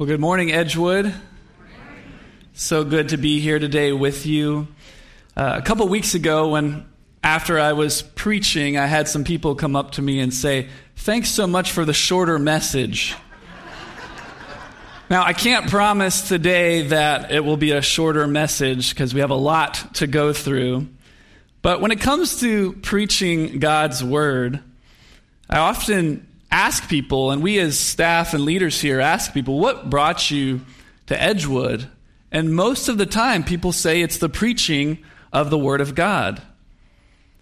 Well, good morning, Edgewood. So good to be here today with you. Uh, a couple weeks ago, when after I was preaching, I had some people come up to me and say, Thanks so much for the shorter message. now, I can't promise today that it will be a shorter message because we have a lot to go through. But when it comes to preaching God's word, I often ask people, and we as staff and leaders here ask people, what brought you to Edgewood? And most of the time, people say it's the preaching of the Word of God.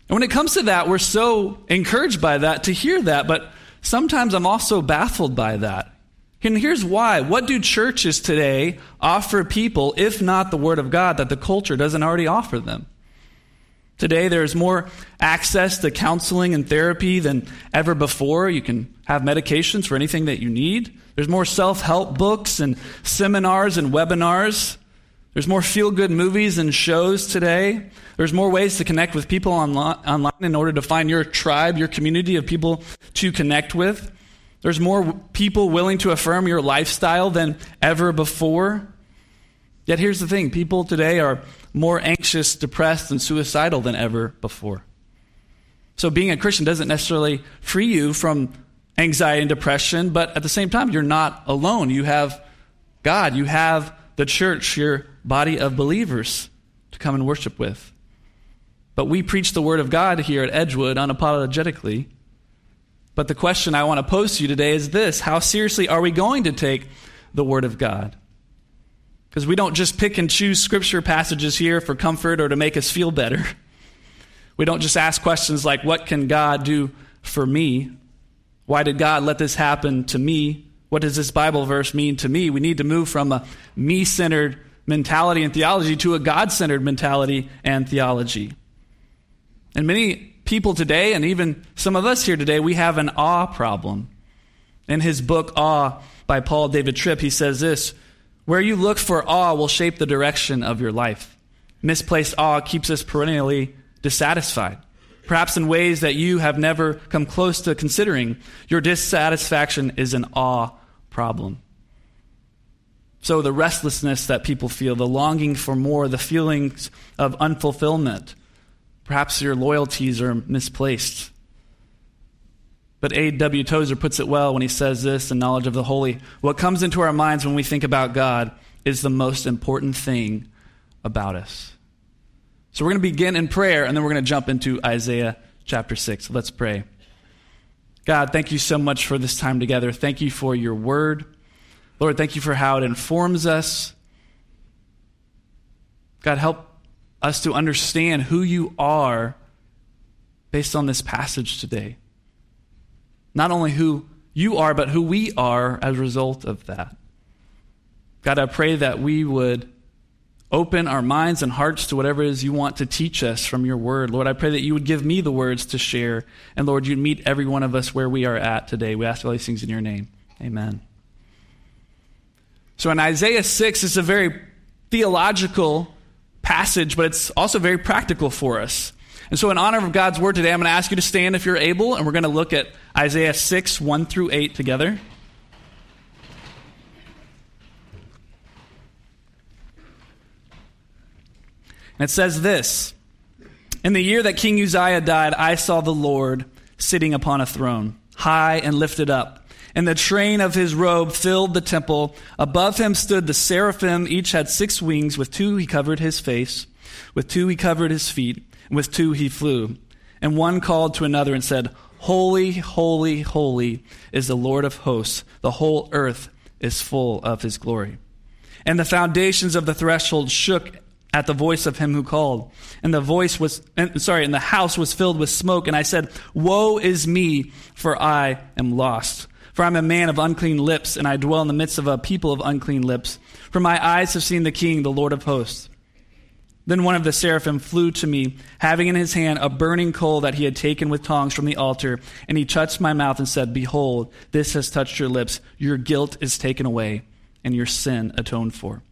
And when it comes to that, we're so encouraged by that to hear that, but sometimes I'm also baffled by that. And here's why. What do churches today offer people, if not the Word of God, that the culture doesn't already offer them? Today, there's more access to counseling and therapy than ever before. You can have medications for anything that you need. There's more self help books and seminars and webinars. There's more feel good movies and shows today. There's more ways to connect with people online in order to find your tribe, your community of people to connect with. There's more people willing to affirm your lifestyle than ever before. Yet here's the thing people today are more anxious, depressed, and suicidal than ever before. So being a Christian doesn't necessarily free you from anxiety and depression, but at the same time, you're not alone. You have God, you have the church, your body of believers to come and worship with. But we preach the Word of God here at Edgewood unapologetically. But the question I want to pose to you today is this How seriously are we going to take the Word of God? Because we don't just pick and choose scripture passages here for comfort or to make us feel better. We don't just ask questions like, What can God do for me? Why did God let this happen to me? What does this Bible verse mean to me? We need to move from a me centered mentality and theology to a God centered mentality and theology. And many people today, and even some of us here today, we have an awe problem. In his book, Awe, by Paul David Tripp, he says this where you look for awe will shape the direction of your life. Misplaced awe keeps us perennially dissatisfied, perhaps in ways that you have never come close to considering. Your dissatisfaction is an awe problem. So, the restlessness that people feel, the longing for more, the feelings of unfulfillment, perhaps your loyalties are misplaced. But A.W. Tozer puts it well when he says this in Knowledge of the Holy. What comes into our minds when we think about God is the most important thing about us. So we're going to begin in prayer, and then we're going to jump into Isaiah chapter 6. Let's pray. God, thank you so much for this time together. Thank you for your word. Lord, thank you for how it informs us. God, help us to understand who you are based on this passage today. Not only who you are, but who we are as a result of that. God, I pray that we would open our minds and hearts to whatever it is you want to teach us from your word. Lord, I pray that you would give me the words to share. And Lord, you'd meet every one of us where we are at today. We ask all these things in your name. Amen. So in Isaiah 6, it's a very theological passage, but it's also very practical for us. And so, in honor of God's word today, I'm going to ask you to stand if you're able, and we're going to look at Isaiah 6, 1 through 8 together. And it says this In the year that King Uzziah died, I saw the Lord sitting upon a throne, high and lifted up. And the train of his robe filled the temple. Above him stood the seraphim. Each had six wings. With two he covered his face, with two he covered his feet with two he flew. And one called to another and said, Holy, holy, holy is the Lord of hosts. The whole earth is full of his glory. And the foundations of the threshold shook at the voice of him who called. And the voice was, sorry, and the house was filled with smoke. And I said, Woe is me, for I am lost. For I'm a man of unclean lips, and I dwell in the midst of a people of unclean lips. For my eyes have seen the King, the Lord of hosts. Then one of the seraphim flew to me, having in his hand a burning coal that he had taken with tongs from the altar, and he touched my mouth and said, Behold, this has touched your lips. Your guilt is taken away, and your sin atoned for.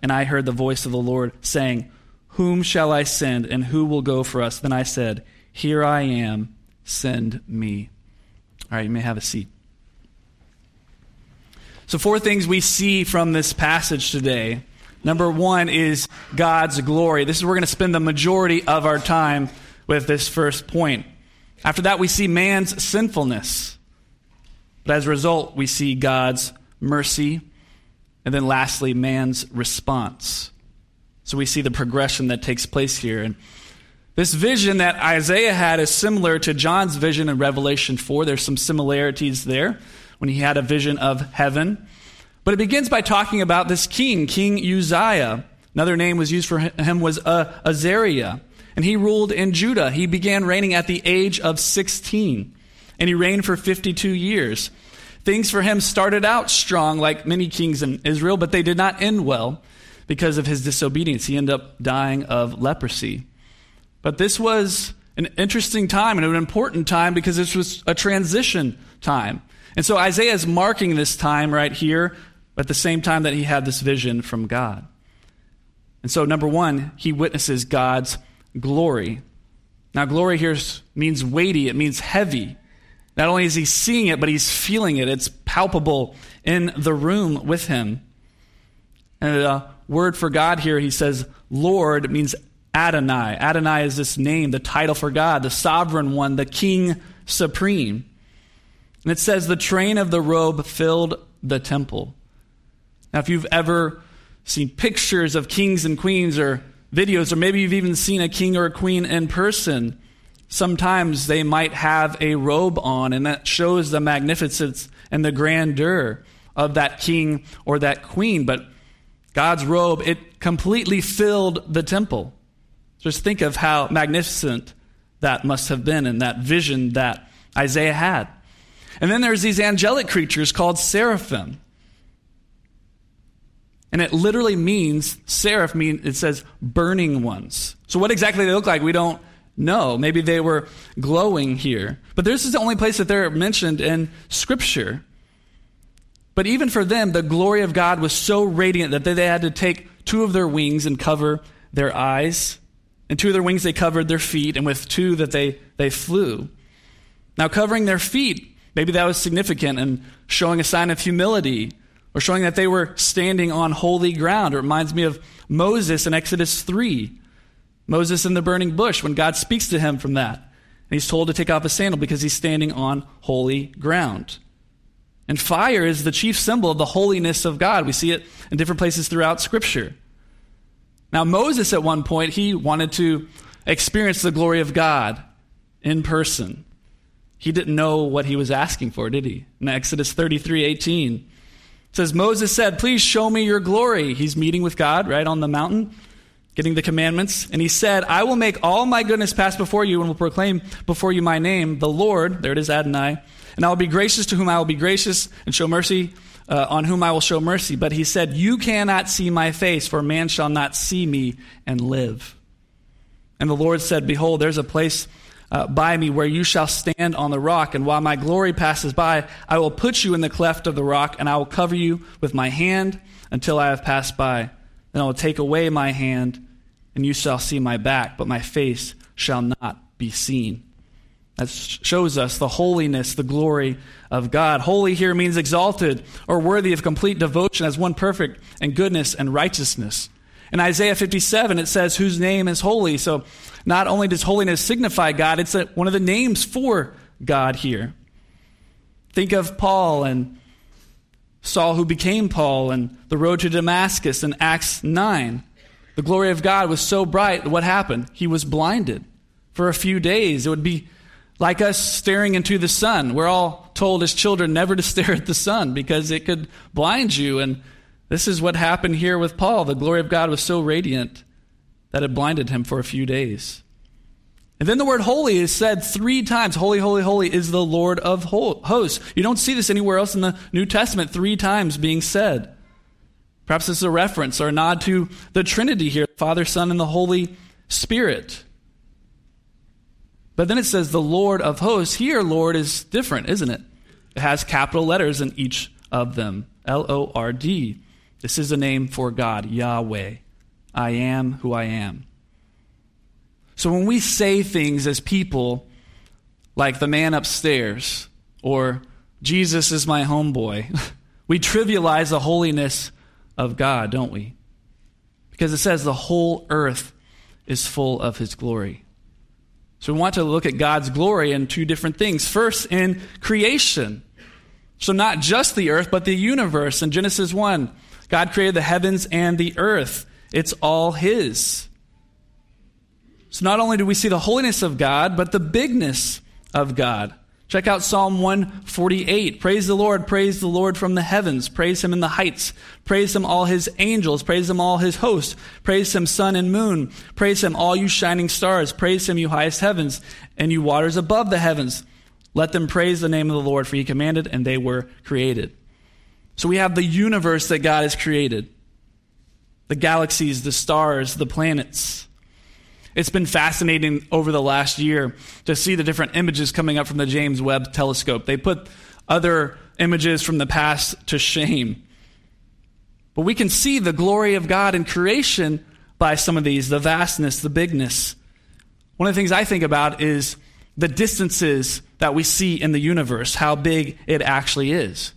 And I heard the voice of the Lord saying, Whom shall I send, and who will go for us? Then I said, Here I am, send me. All right, you may have a seat. So, four things we see from this passage today. Number one is God's glory. This is where we're going to spend the majority of our time with this first point. After that, we see man's sinfulness. But as a result, we see God's mercy. And then lastly, man's response. So we see the progression that takes place here. And this vision that Isaiah had is similar to John's vision in Revelation 4. There's some similarities there when he had a vision of heaven. But it begins by talking about this king, King Uzziah. Another name was used for him was uh, Azariah. And he ruled in Judah. He began reigning at the age of 16. And he reigned for 52 years. Things for him started out strong, like many kings in Israel, but they did not end well because of his disobedience. He ended up dying of leprosy. But this was an interesting time and an important time because this was a transition time. And so Isaiah is marking this time right here at the same time that he had this vision from God. And so, number one, he witnesses God's glory. Now, glory here means weighty, it means heavy. Not only is he seeing it, but he's feeling it. It's palpable in the room with him. And the word for God here, he says, Lord, means Adonai. Adonai is this name, the title for God, the sovereign one, the king supreme. And it says, the train of the robe filled the temple. Now, if you've ever seen pictures of kings and queens or videos, or maybe you've even seen a king or a queen in person, sometimes they might have a robe on, and that shows the magnificence and the grandeur of that king or that queen. But God's robe, it completely filled the temple. Just think of how magnificent that must have been and that vision that Isaiah had. And then there's these angelic creatures called seraphim. And it literally means, seraph means, it says burning ones. So what exactly they look like, we don't know. Maybe they were glowing here. But this is the only place that they're mentioned in Scripture. But even for them, the glory of God was so radiant that they had to take two of their wings and cover their eyes and two of their wings they covered their feet, and with two that they, they flew. Now, covering their feet, maybe that was significant and showing a sign of humility or showing that they were standing on holy ground. It reminds me of Moses in Exodus 3. Moses in the burning bush, when God speaks to him from that. And he's told to take off his sandal because he's standing on holy ground. And fire is the chief symbol of the holiness of God. We see it in different places throughout Scripture. Now, Moses, at one point, he wanted to experience the glory of God in person. He didn't know what he was asking for, did he? In Exodus 33 18, it says, Moses said, Please show me your glory. He's meeting with God, right, on the mountain, getting the commandments. And he said, I will make all my goodness pass before you and will proclaim before you my name, the Lord. There it is, Adonai. And I will be gracious to whom I will be gracious and show mercy uh, on whom I will show mercy. But he said, You cannot see my face, for man shall not see me and live. And the Lord said, Behold, there's a place uh, by me where you shall stand on the rock, and while my glory passes by, I will put you in the cleft of the rock, and I will cover you with my hand until I have passed by. Then I will take away my hand, and you shall see my back, but my face shall not be seen. That shows us the holiness, the glory of God. Holy here means exalted or worthy of complete devotion as one perfect in goodness and righteousness. In Isaiah 57, it says, whose name is holy. So not only does holiness signify God, it's one of the names for God here. Think of Paul and Saul, who became Paul, and the road to Damascus in Acts 9. The glory of God was so bright, what happened? He was blinded for a few days. It would be like us staring into the sun. We're all told as children never to stare at the sun because it could blind you. And this is what happened here with Paul. The glory of God was so radiant that it blinded him for a few days. And then the word holy is said three times. Holy, holy, holy is the Lord of hosts. You don't see this anywhere else in the New Testament, three times being said. Perhaps this is a reference or a nod to the Trinity here Father, Son, and the Holy Spirit. But then it says the Lord of hosts. Here, Lord is different, isn't it? It has capital letters in each of them L O R D. This is a name for God, Yahweh. I am who I am. So when we say things as people, like the man upstairs, or Jesus is my homeboy, We trivialize the holiness of God, don't we? Because it says the whole earth is full of his glory. So we want to look at God's glory in two different things. First, in creation. So not just the earth, but the universe. In Genesis 1, God created the heavens and the earth. It's all his. So not only do we see the holiness of God, but the bigness of God. Check out Psalm 148. Praise the Lord, praise the Lord from the heavens. Praise him in the heights. Praise him all his angels. Praise him all his hosts. Praise him sun and moon. Praise him all you shining stars. Praise him you highest heavens and you waters above the heavens. Let them praise the name of the Lord for he commanded and they were created. So we have the universe that God has created. The galaxies, the stars, the planets. It's been fascinating over the last year to see the different images coming up from the James Webb telescope. They put other images from the past to shame. But we can see the glory of God in creation by some of these the vastness, the bigness. One of the things I think about is the distances that we see in the universe, how big it actually is.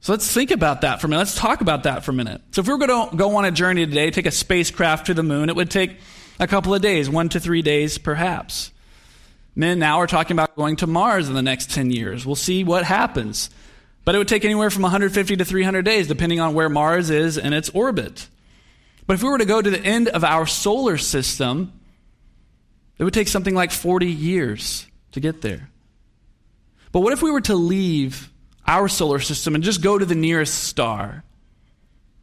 So let's think about that for a minute. Let's talk about that for a minute. So if we were going to go on a journey today, take a spacecraft to the moon, it would take a couple of days, one to three days perhaps. Men now are talking about going to Mars in the next 10 years. We'll see what happens. But it would take anywhere from 150 to 300 days, depending on where Mars is in its orbit. But if we were to go to the end of our solar system, it would take something like 40 years to get there. But what if we were to leave our solar system and just go to the nearest star?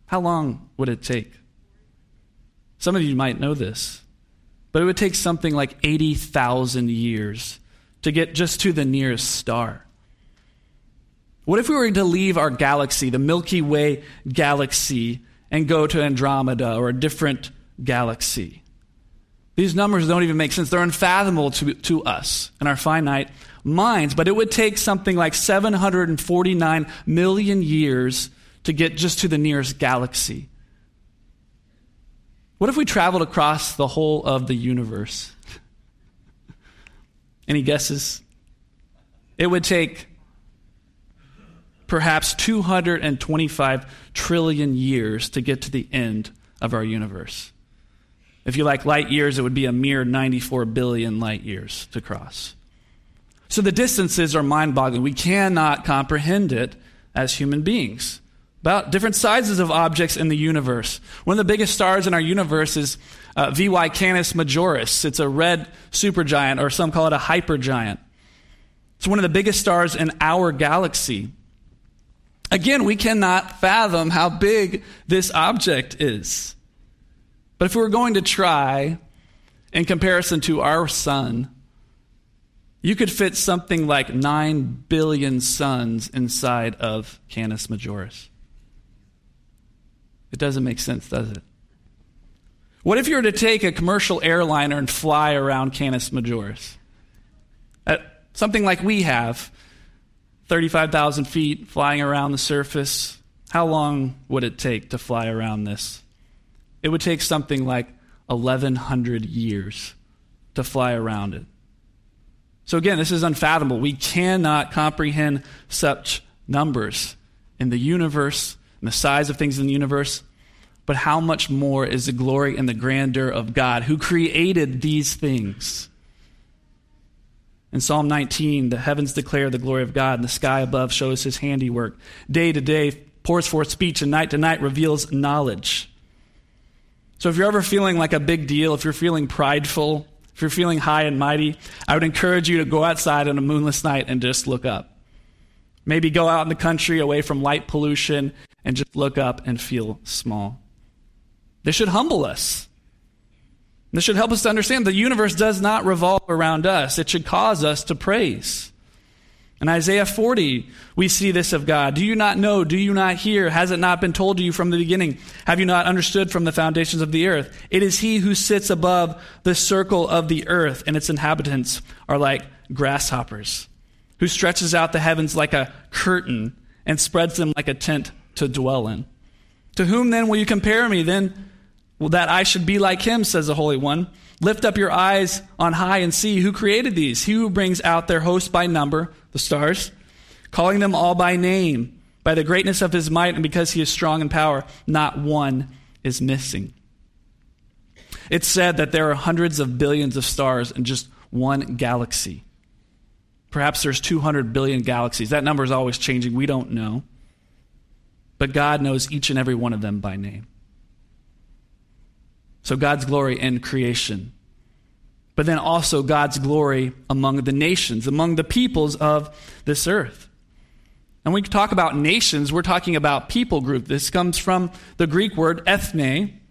How long would it take? Some of you might know this. But it would take something like 80,000 years to get just to the nearest star. What if we were to leave our galaxy, the Milky Way galaxy, and go to Andromeda or a different galaxy? These numbers don't even make sense. They're unfathomable to, to us and our finite minds, but it would take something like 749 million years to get just to the nearest galaxy. What if we traveled across the whole of the universe? Any guesses? It would take perhaps 225 trillion years to get to the end of our universe. If you like light years, it would be a mere 94 billion light years to cross. So the distances are mind boggling. We cannot comprehend it as human beings about different sizes of objects in the universe. One of the biggest stars in our universe is uh, VY Canis Majoris. It's a red supergiant, or some call it a hypergiant. It's one of the biggest stars in our galaxy. Again, we cannot fathom how big this object is. But if we were going to try, in comparison to our sun, you could fit something like 9 billion suns inside of Canis Majoris. It doesn't make sense, does it? What if you were to take a commercial airliner and fly around Canis Majoris? At something like we have, 35,000 feet flying around the surface. How long would it take to fly around this? It would take something like 1,100 years to fly around it. So, again, this is unfathomable. We cannot comprehend such numbers in the universe and the size of things in the universe, but how much more is the glory and the grandeur of God who created these things? In Psalm 19, the heavens declare the glory of God, and the sky above shows his handiwork. Day to day pours forth speech, and night to night reveals knowledge. So if you're ever feeling like a big deal, if you're feeling prideful, if you're feeling high and mighty, I would encourage you to go outside on a moonless night and just look up. Maybe go out in the country away from light pollution and just look up and feel small. This should humble us. This should help us to understand the universe does not revolve around us. It should cause us to praise. In Isaiah 40, we see this of God. Do you not know? Do you not hear? Has it not been told to you from the beginning? Have you not understood from the foundations of the earth? It is He who sits above the circle of the earth, and its inhabitants are like grasshoppers, who stretches out the heavens like a curtain and spreads them like a tent to dwell in. To whom then will you compare me? Then that I should be like him, says the Holy One. Lift up your eyes on high and see who created these. He who brings out their host by number, the stars, calling them all by name, by the greatness of his might and because he is strong in power, not one is missing. It's said that there are hundreds of billions of stars in just one galaxy. Perhaps there's 200 billion galaxies. That number is always changing. We don't know. But God knows each and every one of them by name. So God's glory in creation. But then also God's glory among the nations, among the peoples of this earth. And when we talk about nations, we're talking about people group. This comes from the Greek word ethne.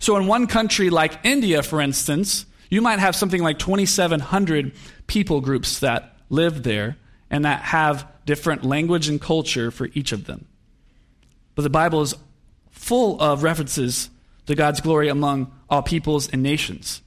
So in one country like India, for instance, you might have something like 2,700 people groups that live there and that have different language and culture for each of them. But the Bible is full of references to God's glory among all peoples and nations.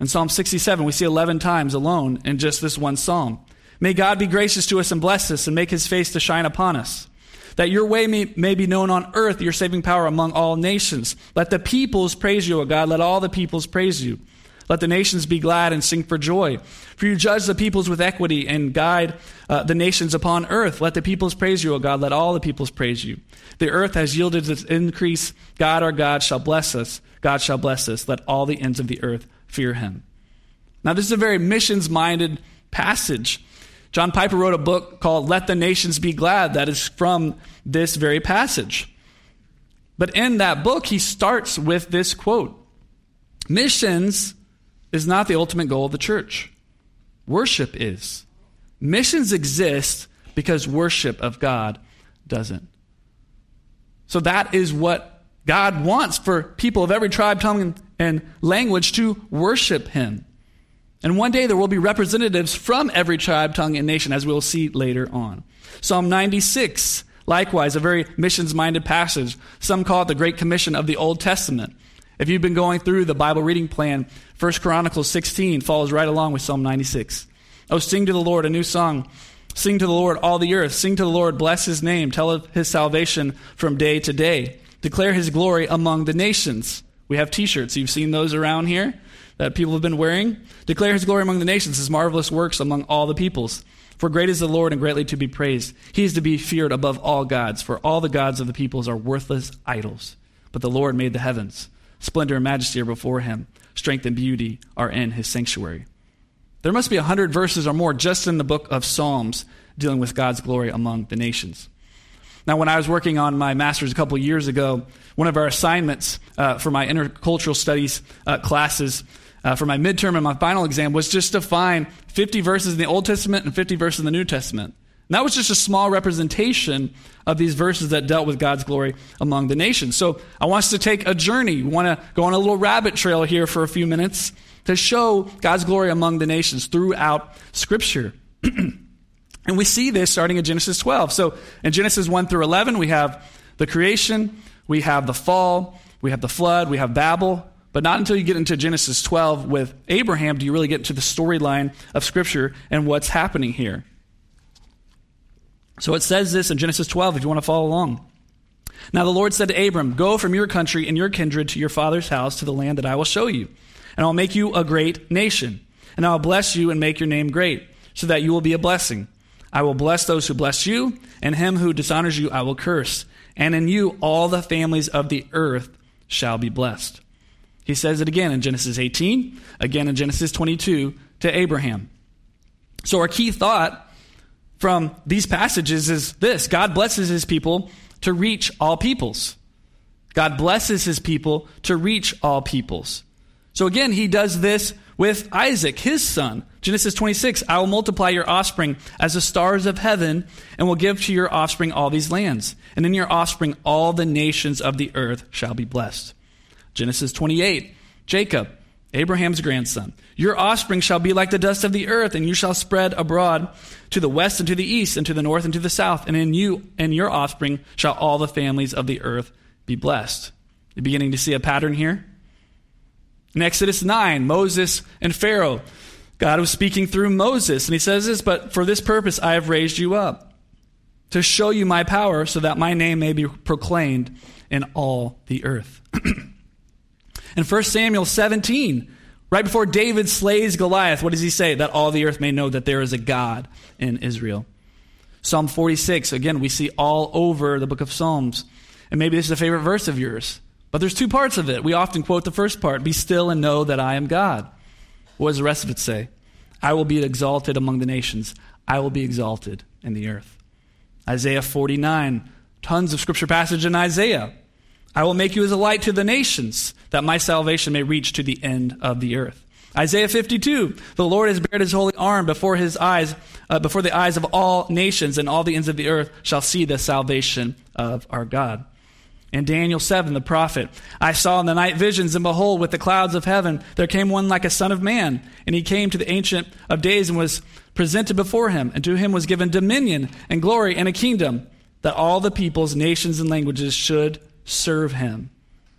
In Psalm 67, we see 11 times alone in just this one psalm. May God be gracious to us and bless us and make his face to shine upon us. That your way may, may be known on earth, your saving power among all nations. Let the peoples praise you, O God. Let all the peoples praise you. Let the nations be glad and sing for joy. For you judge the peoples with equity and guide uh, the nations upon earth. Let the peoples praise you, O God. Let all the peoples praise you. The earth has yielded its increase. God, our God, shall bless us. God shall bless us. Let all the ends of the earth fear him. Now, this is a very missions minded passage. John Piper wrote a book called Let the Nations Be Glad that is from this very passage. But in that book, he starts with this quote Missions is not the ultimate goal of the church. Worship is. Missions exist because worship of God doesn't. So that is what God wants for people of every tribe, tongue, and language to worship Him. And one day there will be representatives from every tribe, tongue, and nation, as we'll see later on. Psalm 96, likewise, a very missions minded passage. Some call it the Great Commission of the Old Testament. If you've been going through the Bible reading plan, 1 Chronicles 16 follows right along with Psalm 96. Oh, sing to the Lord a new song. Sing to the Lord all the earth. Sing to the Lord, bless his name. Tell of his salvation from day to day. Declare his glory among the nations. We have t shirts. You've seen those around here that people have been wearing. Declare his glory among the nations, his marvelous works among all the peoples. For great is the Lord and greatly to be praised. He is to be feared above all gods, for all the gods of the peoples are worthless idols. But the Lord made the heavens. Splendor and majesty are before him. Strength and beauty are in his sanctuary. There must be a hundred verses or more just in the book of Psalms dealing with God's glory among the nations. Now, when I was working on my master's a couple years ago, one of our assignments uh, for my intercultural studies uh, classes uh, for my midterm and my final exam was just to find 50 verses in the Old Testament and 50 verses in the New Testament. And that was just a small representation of these verses that dealt with God's glory among the nations. So I want us to take a journey. We want to go on a little rabbit trail here for a few minutes to show God's glory among the nations throughout Scripture. and we see this starting in Genesis 12. So in Genesis 1 through 11, we have the creation, we have the fall, we have the flood, we have Babel. But not until you get into Genesis 12 with Abraham do you really get into the storyline of Scripture and what's happening here. So it says this in Genesis 12 if you want to follow along. Now the Lord said to Abram, Go from your country and your kindred to your father's house to the land that I will show you and I'll make you a great nation. And I'll bless you and make your name great, so that you will be a blessing. I will bless those who bless you, and him who dishonors you I will curse. And in you all the families of the earth shall be blessed. He says it again in Genesis 18, again in Genesis 22 to Abraham. So, our key thought from these passages is this God blesses his people to reach all peoples. God blesses his people to reach all peoples. So again, he does this with Isaac, his son. Genesis 26, I will multiply your offspring as the stars of heaven and will give to your offspring all these lands. And in your offspring, all the nations of the earth shall be blessed. Genesis 28, Jacob, Abraham's grandson. Your offspring shall be like the dust of the earth, and you shall spread abroad to the west and to the east, and to the north and to the south. And in you and your offspring shall all the families of the earth be blessed. You're beginning to see a pattern here? In Exodus 9, Moses and Pharaoh, God was speaking through Moses, and he says this, but for this purpose I have raised you up, to show you my power, so that my name may be proclaimed in all the earth. in 1 Samuel 17, right before David slays Goliath, what does he say? That all the earth may know that there is a God in Israel. Psalm 46, again, we see all over the book of Psalms. And maybe this is a favorite verse of yours. But there's two parts of it. We often quote the first part Be still and know that I am God. What does the rest of it say? I will be exalted among the nations, I will be exalted in the earth. Isaiah 49, tons of scripture passage in Isaiah. I will make you as a light to the nations, that my salvation may reach to the end of the earth. Isaiah 52, the Lord has bared his holy arm before his eyes, uh, before the eyes of all nations, and all the ends of the earth shall see the salvation of our God. And Daniel 7, the prophet, I saw in the night visions, and behold, with the clouds of heaven, there came one like a son of man. And he came to the Ancient of Days and was presented before him. And to him was given dominion and glory and a kingdom, that all the peoples, nations, and languages should serve him.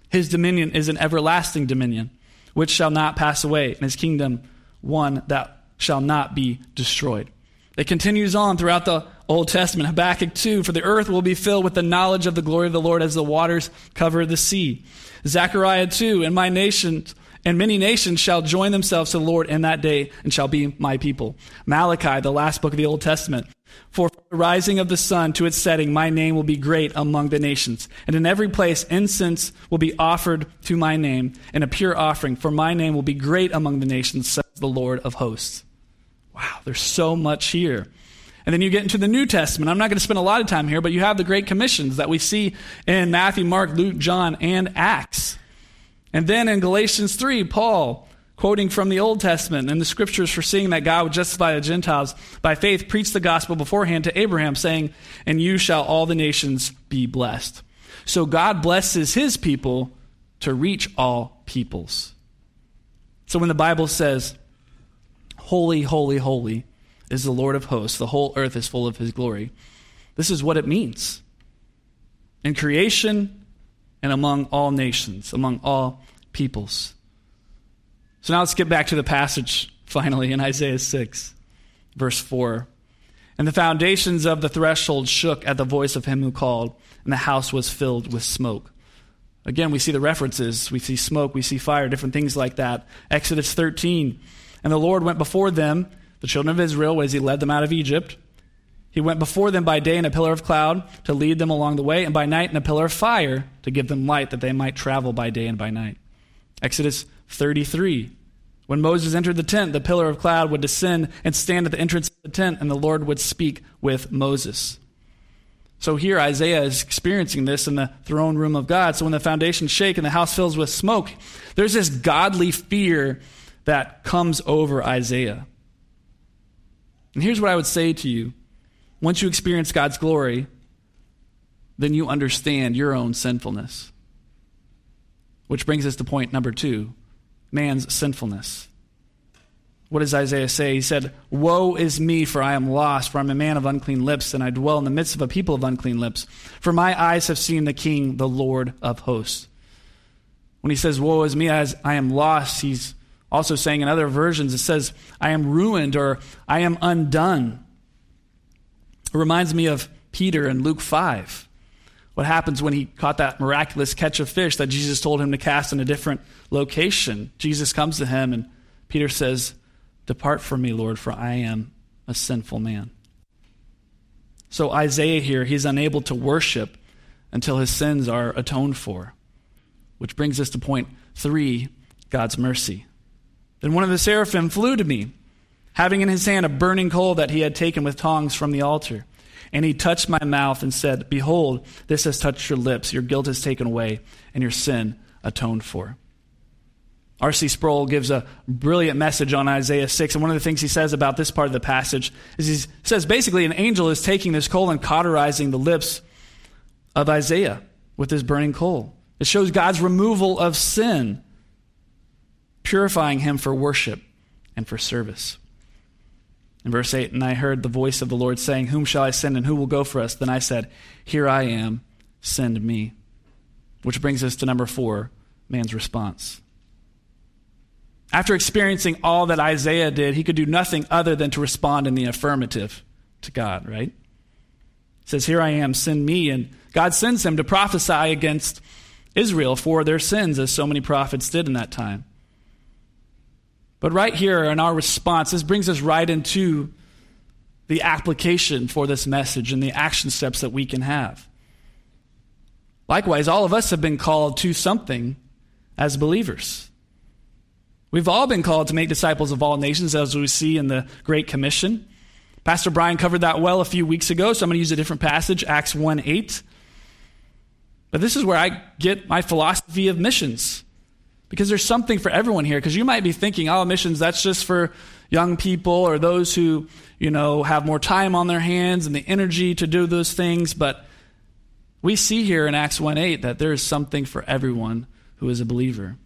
His dominion is an everlasting dominion, which shall not pass away, and his kingdom one that shall not be destroyed. It continues on throughout the Old Testament. Habakkuk 2 For the earth will be filled with the knowledge of the glory of the Lord as the waters cover the sea. Zechariah 2 And my nation and many nations shall join themselves to the Lord in that day and shall be my people. Malachi, the last book of the Old Testament. For from the rising of the sun to its setting, my name will be great among the nations. And in every place, incense will be offered to my name, and a pure offering, for my name will be great among the nations, says the Lord of hosts. Wow, there's so much here. And then you get into the New Testament. I'm not going to spend a lot of time here, but you have the Great Commissions that we see in Matthew, Mark, Luke, John, and Acts. And then in Galatians 3, Paul, quoting from the Old Testament and the scriptures for seeing that God would justify the Gentiles by faith, preached the gospel beforehand to Abraham, saying, And you shall all the nations be blessed. So God blesses his people to reach all peoples. So when the Bible says, Holy, holy, holy is the Lord of hosts. The whole earth is full of his glory. This is what it means. In creation and among all nations, among all peoples. So now let's get back to the passage finally in Isaiah 6, verse 4. And the foundations of the threshold shook at the voice of him who called, and the house was filled with smoke. Again, we see the references. We see smoke, we see fire, different things like that. Exodus 13 and the Lord went before them, the children of Israel, as he led them out of Egypt. He went before them by day in a pillar of cloud to lead them along the way, and by night in a pillar of fire to give them light that they might travel by day and by night. Exodus 33. When Moses entered the tent, the pillar of cloud would descend and stand at the entrance of the tent, and the Lord would speak with Moses. So here Isaiah is experiencing this in the throne room of God. So when the foundations shake and the house fills with smoke, there's this godly fear that comes over Isaiah. And here's what I would say to you once you experience God's glory, then you understand your own sinfulness. Which brings us to point number two man's sinfulness. What does Isaiah say? He said, Woe is me, for I am lost, for I am a man of unclean lips, and I dwell in the midst of a people of unclean lips. For my eyes have seen the King, the Lord of hosts. When he says, Woe is me, as I am lost, he's also saying in other versions, it says, I am ruined or I am undone. It reminds me of Peter in Luke 5. What happens when he caught that miraculous catch of fish that Jesus told him to cast in a different location? Jesus comes to him and Peter says, Depart from me, Lord, for I am a sinful man. So Isaiah here, he's unable to worship until his sins are atoned for. Which brings us to point three God's mercy. Then one of the seraphim flew to me, having in his hand a burning coal that he had taken with tongs from the altar. And he touched my mouth and said, Behold, this has touched your lips. Your guilt is taken away, and your sin atoned for. R.C. Sproul gives a brilliant message on Isaiah 6, and one of the things he says about this part of the passage is he says basically an angel is taking this coal and cauterizing the lips of Isaiah with this burning coal. It shows God's removal of sin purifying him for worship and for service. In verse 8, and I heard the voice of the Lord saying, Whom shall I send and who will go for us? Then I said, Here I am, send me. Which brings us to number four man's response. After experiencing all that Isaiah did, he could do nothing other than to respond in the affirmative to God, right? He says, Here I am, send me. And God sends him to prophesy against Israel for their sins, as so many prophets did in that time. But right here in our response, this brings us right into the application for this message and the action steps that we can have. Likewise, all of us have been called to something as believers. We've all been called to make disciples of all nations, as we see in the Great Commission. Pastor Brian covered that well a few weeks ago, so I'm going to use a different passage, Acts 1 8. But this is where I get my philosophy of missions. Because there's something for everyone here. Because you might be thinking, oh, missions, that's just for young people or those who, you know, have more time on their hands and the energy to do those things. But we see here in Acts 1 8 that there is something for everyone who is a believer.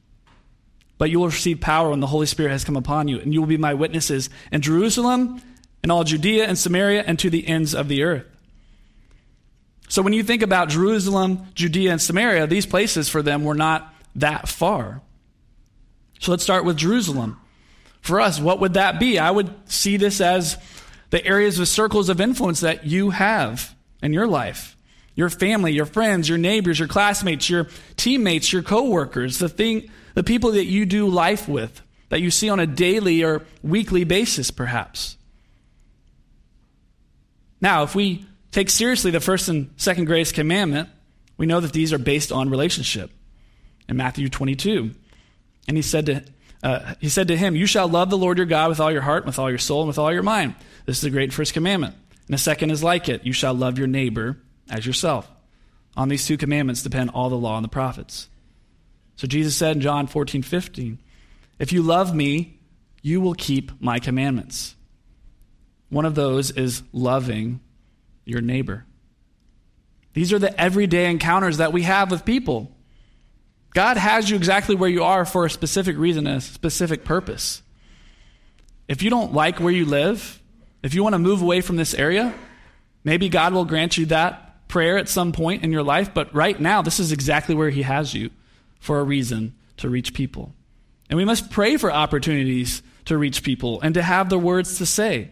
But you will receive power when the Holy Spirit has come upon you, and you will be my witnesses in Jerusalem, in all Judea and Samaria, and to the ends of the earth. So when you think about Jerusalem, Judea, and Samaria, these places for them were not that far. So let's start with Jerusalem. For us, what would that be? I would see this as the areas of circles of influence that you have in your life. Your family, your friends, your neighbors, your classmates, your teammates, your coworkers, the thing the people that you do life with, that you see on a daily or weekly basis perhaps. Now, if we take seriously the first and second greatest commandment, we know that these are based on relationship. In Matthew 22, and he said to uh, he said to him, "You shall love the Lord your God with all your heart, with all your soul, and with all your mind." This is the great first commandment. And the second is like it: You shall love your neighbor as yourself. On these two commandments depend all the law and the prophets. So Jesus said in John 14, 15, If you love me, you will keep my commandments. One of those is loving your neighbor. These are the everyday encounters that we have with people. God has you exactly where you are for a specific reason and a specific purpose. If you don't like where you live, if you want to move away from this area, maybe God will grant you that prayer at some point in your life, but right now, this is exactly where He has you for a reason to reach people. And we must pray for opportunities to reach people and to have the words to say.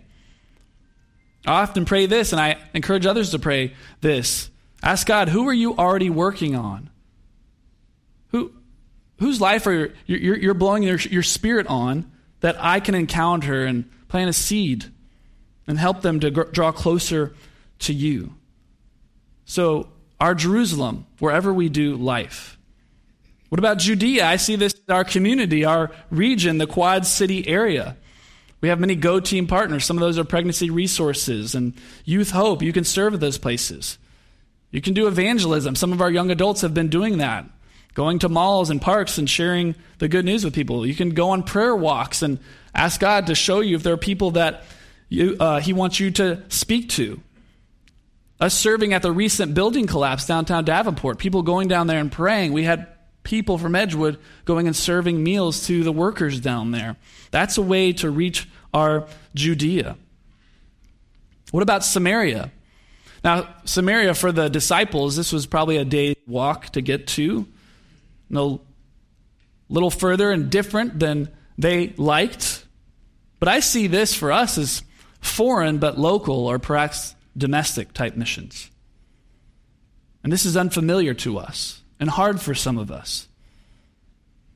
I often pray this, and I encourage others to pray this. Ask God, who are you already working on? Who, whose life are you, you're, blowing your, your spirit on that I can encounter and plant a seed and help them to draw closer to you? So, our Jerusalem, wherever we do life. What about Judea? I see this in our community, our region, the Quad City area. We have many Go Team partners. Some of those are pregnancy resources and youth hope. You can serve at those places. You can do evangelism. Some of our young adults have been doing that, going to malls and parks and sharing the good news with people. You can go on prayer walks and ask God to show you if there are people that you, uh, He wants you to speak to. Us serving at the recent building collapse downtown Davenport, people going down there and praying. We had people from Edgewood going and serving meals to the workers down there. That's a way to reach our Judea. What about Samaria? Now, Samaria for the disciples, this was probably a day walk to get to. No little further and different than they liked. But I see this for us as foreign but local or perhaps domestic type missions. And this is unfamiliar to us and hard for some of us.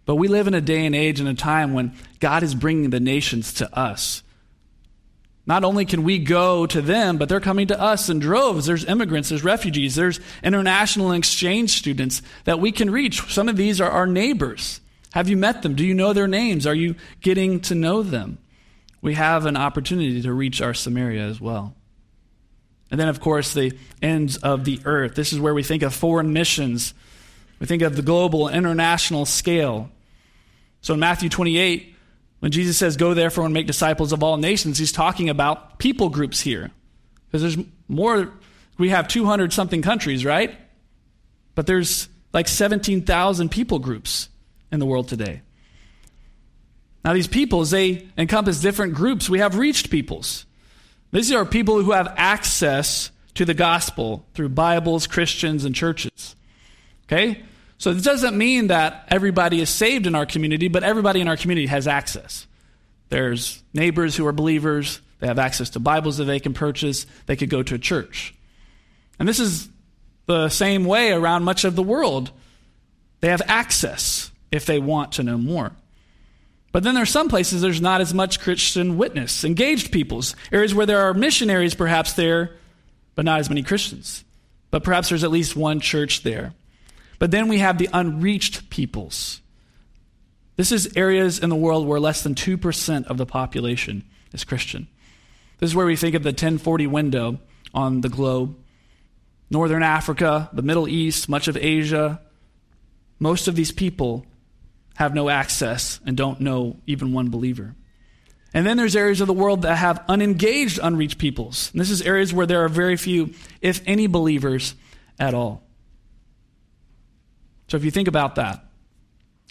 But we live in a day and age and a time when God is bringing the nations to us. Not only can we go to them, but they're coming to us in droves. There's immigrants, there's refugees, there's international exchange students that we can reach. Some of these are our neighbors. Have you met them? Do you know their names? Are you getting to know them? We have an opportunity to reach our Samaria as well. And then, of course, the ends of the earth. This is where we think of foreign missions. We think of the global, international scale. So in Matthew 28, when Jesus says, Go therefore and make disciples of all nations, he's talking about people groups here. Because there's more, we have 200 something countries, right? But there's like 17,000 people groups in the world today. Now, these peoples, they encompass different groups. We have reached peoples. These are people who have access to the gospel through Bibles, Christians, and churches. Okay? So this doesn't mean that everybody is saved in our community, but everybody in our community has access. There's neighbors who are believers, they have access to Bibles that they can purchase, they could go to a church. And this is the same way around much of the world. They have access if they want to know more. But then there are some places there's not as much Christian witness, engaged peoples, areas where there are missionaries perhaps there, but not as many Christians. But perhaps there's at least one church there. But then we have the unreached peoples. This is areas in the world where less than 2% of the population is Christian. This is where we think of the 1040 window on the globe. Northern Africa, the Middle East, much of Asia. Most of these people have no access and don't know even one believer. And then there's areas of the world that have unengaged, unreached peoples. And this is areas where there are very few, if any, believers at all. So if you think about that,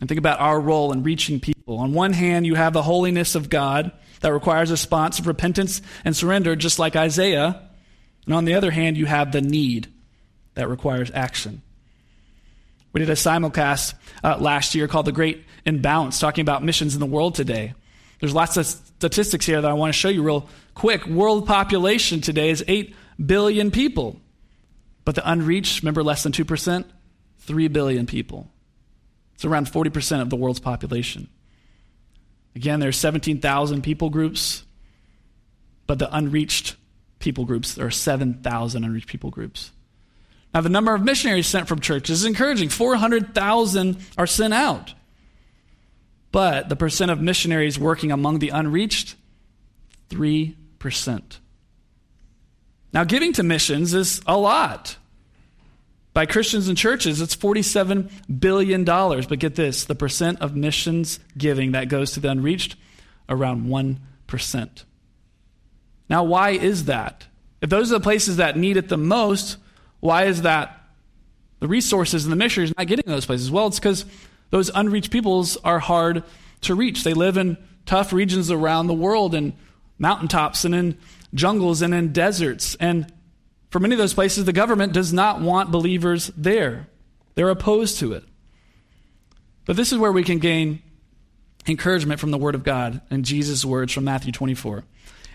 and think about our role in reaching people, on one hand, you have the holiness of God that requires a response of repentance and surrender, just like Isaiah. And on the other hand, you have the need that requires action. We did a simulcast uh, last year called The Great Imbalance, talking about missions in the world today. There's lots of statistics here that I want to show you real quick. World population today is 8 billion people. But the unreached, remember less than 2%? 3 billion people. It's around 40% of the world's population. Again, there are 17,000 people groups, but the unreached people groups, there are 7,000 unreached people groups. Now, the number of missionaries sent from churches is encouraging. 400,000 are sent out. But the percent of missionaries working among the unreached, 3%. Now, giving to missions is a lot. By Christians and churches, it's $47 billion. But get this the percent of missions giving that goes to the unreached, around 1%. Now, why is that? If those are the places that need it the most, why is that the resources and the missionaries not getting those places? Well, it's because those unreached peoples are hard to reach. They live in tough regions around the world, in mountaintops and in jungles and in deserts. And for many of those places, the government does not want believers there, they're opposed to it. But this is where we can gain encouragement from the Word of God and Jesus' words from Matthew 24.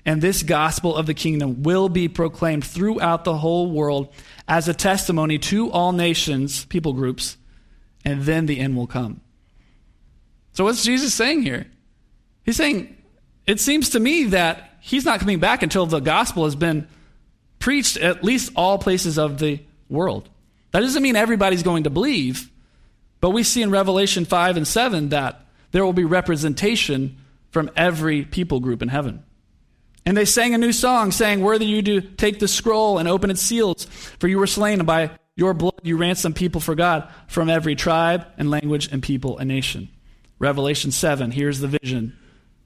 And this gospel of the kingdom will be proclaimed throughout the whole world as a testimony to all nations, people groups, and then the end will come. So, what's Jesus saying here? He's saying, it seems to me that he's not coming back until the gospel has been preached at least all places of the world. That doesn't mean everybody's going to believe, but we see in Revelation 5 and 7 that there will be representation from every people group in heaven. And they sang a new song, saying, Worthy you to take the scroll and open its seals, for you were slain, and by your blood you ransomed people for God from every tribe and language and people and nation. Revelation 7, here's the vision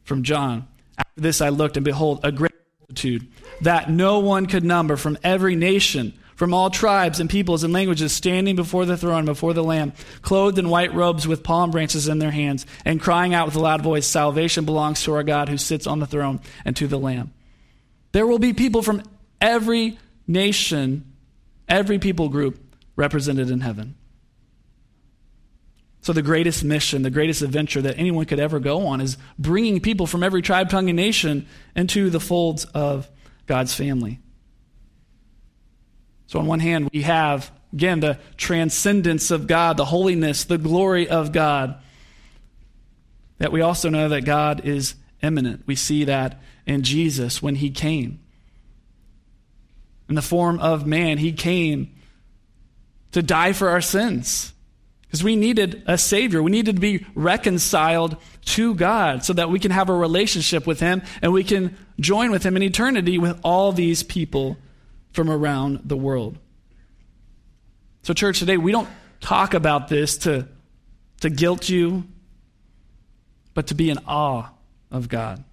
from John. After this I looked, and behold, a great multitude that no one could number from every nation, from all tribes and peoples and languages, standing before the throne, before the Lamb, clothed in white robes with palm branches in their hands, and crying out with a loud voice, Salvation belongs to our God who sits on the throne and to the Lamb. There will be people from every nation, every people group represented in heaven. So, the greatest mission, the greatest adventure that anyone could ever go on is bringing people from every tribe, tongue, and nation into the folds of God's family. So, on one hand, we have, again, the transcendence of God, the holiness, the glory of God. That we also know that God is immanent. We see that in Jesus when he came. In the form of man, he came to die for our sins. Because we needed a Savior. We needed to be reconciled to God so that we can have a relationship with Him and we can join with Him in eternity with all these people from around the world. So, church, today we don't talk about this to, to guilt you, but to be in awe of God.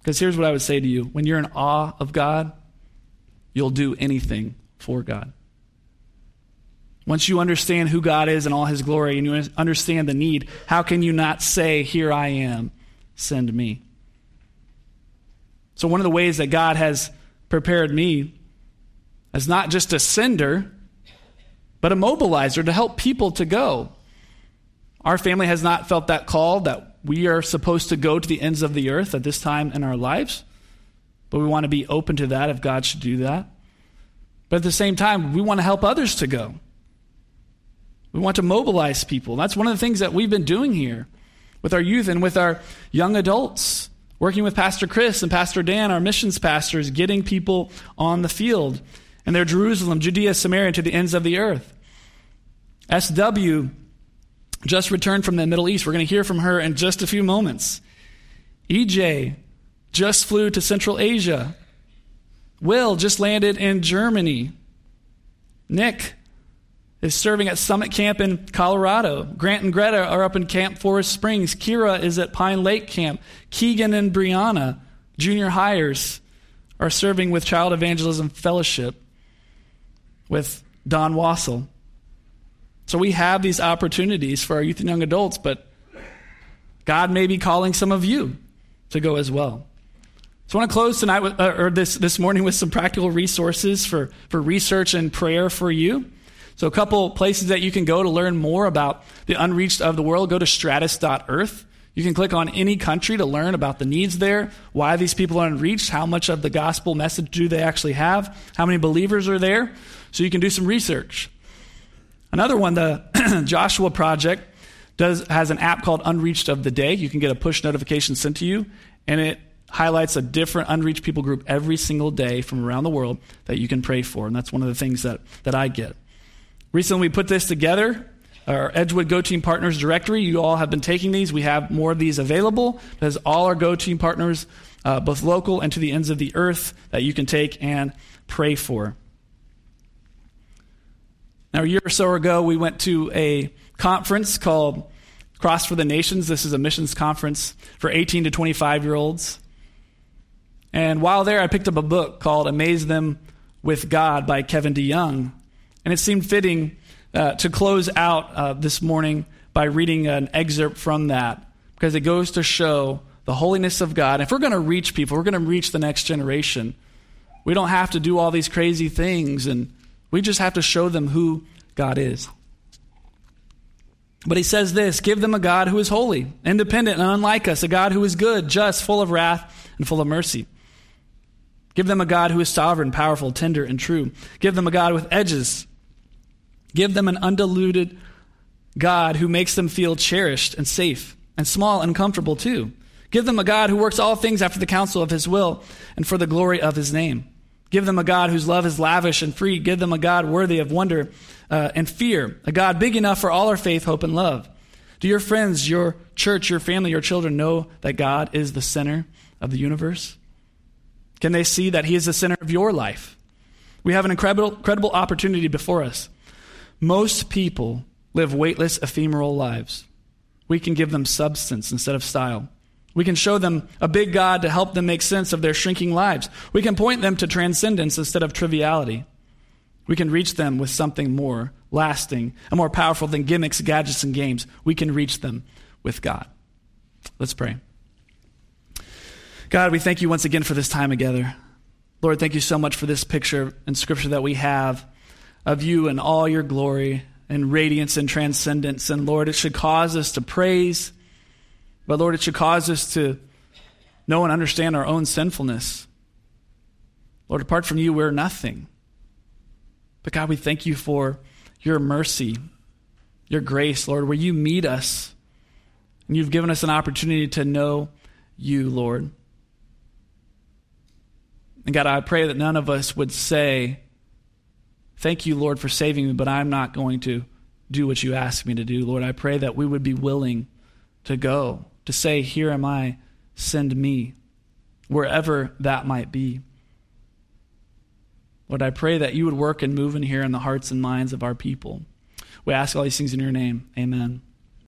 Because here's what I would say to you when you're in awe of God, you'll do anything for God. Once you understand who God is and all his glory and you understand the need, how can you not say, Here I am, send me? So, one of the ways that God has prepared me as not just a sender, but a mobilizer to help people to go. Our family has not felt that call that we are supposed to go to the ends of the earth at this time in our lives, but we want to be open to that if God should do that. But at the same time, we want to help others to go. We want to mobilize people. That's one of the things that we've been doing here. with our youth and with our young adults, working with Pastor Chris and Pastor Dan, our missions pastors, getting people on the field. And they're Jerusalem, Judea, Samaria, to the ends of the earth. SW just returned from the Middle East. We're going to hear from her in just a few moments. EJ just flew to Central Asia. Will just landed in Germany. Nick is serving at Summit Camp in Colorado. Grant and Greta are up in Camp Forest Springs. Kira is at Pine Lake Camp. Keegan and Brianna, junior highers, are serving with Child Evangelism Fellowship with Don Wassel. So we have these opportunities for our youth and young adults, but God may be calling some of you to go as well. So I want to close tonight with, uh, or this, this morning with some practical resources for, for research and prayer for you. So a couple places that you can go to learn more about the unreached of the world. Go to stratus.earth. You can click on any country to learn about the needs there, why these people are unreached, how much of the gospel message do they actually have, how many believers are there. So you can do some research. Another one, the Joshua Project, does has an app called Unreached of the Day. You can get a push notification sent to you, and it highlights a different unreached people group every single day from around the world that you can pray for. And that's one of the things that, that I get. Recently, we put this together, our Edgewood Go Team Partners directory. You all have been taking these. We have more of these available. There's all our Go Team partners, uh, both local and to the ends of the earth, that you can take and pray for. Now, a year or so ago, we went to a conference called Cross for the Nations. This is a missions conference for 18 to 25 year olds. And while there, I picked up a book called Amaze Them with God by Kevin DeYoung. And it seemed fitting uh, to close out uh, this morning by reading an excerpt from that because it goes to show the holiness of God. If we're going to reach people, we're going to reach the next generation. We don't have to do all these crazy things and we just have to show them who God is. But he says this Give them a God who is holy, independent, and unlike us, a God who is good, just, full of wrath, and full of mercy. Give them a God who is sovereign, powerful, tender, and true. Give them a God with edges. Give them an undiluted God who makes them feel cherished and safe and small and comfortable too. Give them a God who works all things after the counsel of his will and for the glory of his name. Give them a God whose love is lavish and free. Give them a God worthy of wonder uh, and fear, a God big enough for all our faith, hope, and love. Do your friends, your church, your family, your children know that God is the center of the universe? Can they see that He is the center of your life? We have an incredible, incredible opportunity before us. Most people live weightless, ephemeral lives. We can give them substance instead of style. We can show them a big God to help them make sense of their shrinking lives. We can point them to transcendence instead of triviality. We can reach them with something more lasting and more powerful than gimmicks, gadgets, and games. We can reach them with God. Let's pray. God, we thank you once again for this time together. Lord, thank you so much for this picture and scripture that we have of you and all your glory and radiance and transcendence. And Lord, it should cause us to praise but Lord, it should cause us to know and understand our own sinfulness. Lord, apart from you, we're nothing. But God, we thank you for your mercy, your grace, Lord, where you meet us. And you've given us an opportunity to know you, Lord. And God, I pray that none of us would say, Thank you, Lord, for saving me, but I'm not going to do what you ask me to do. Lord, I pray that we would be willing to go to say, Here am I, send me, wherever that might be. Lord, I pray that you would work and move in here in the hearts and minds of our people. We ask all these things in your name. Amen.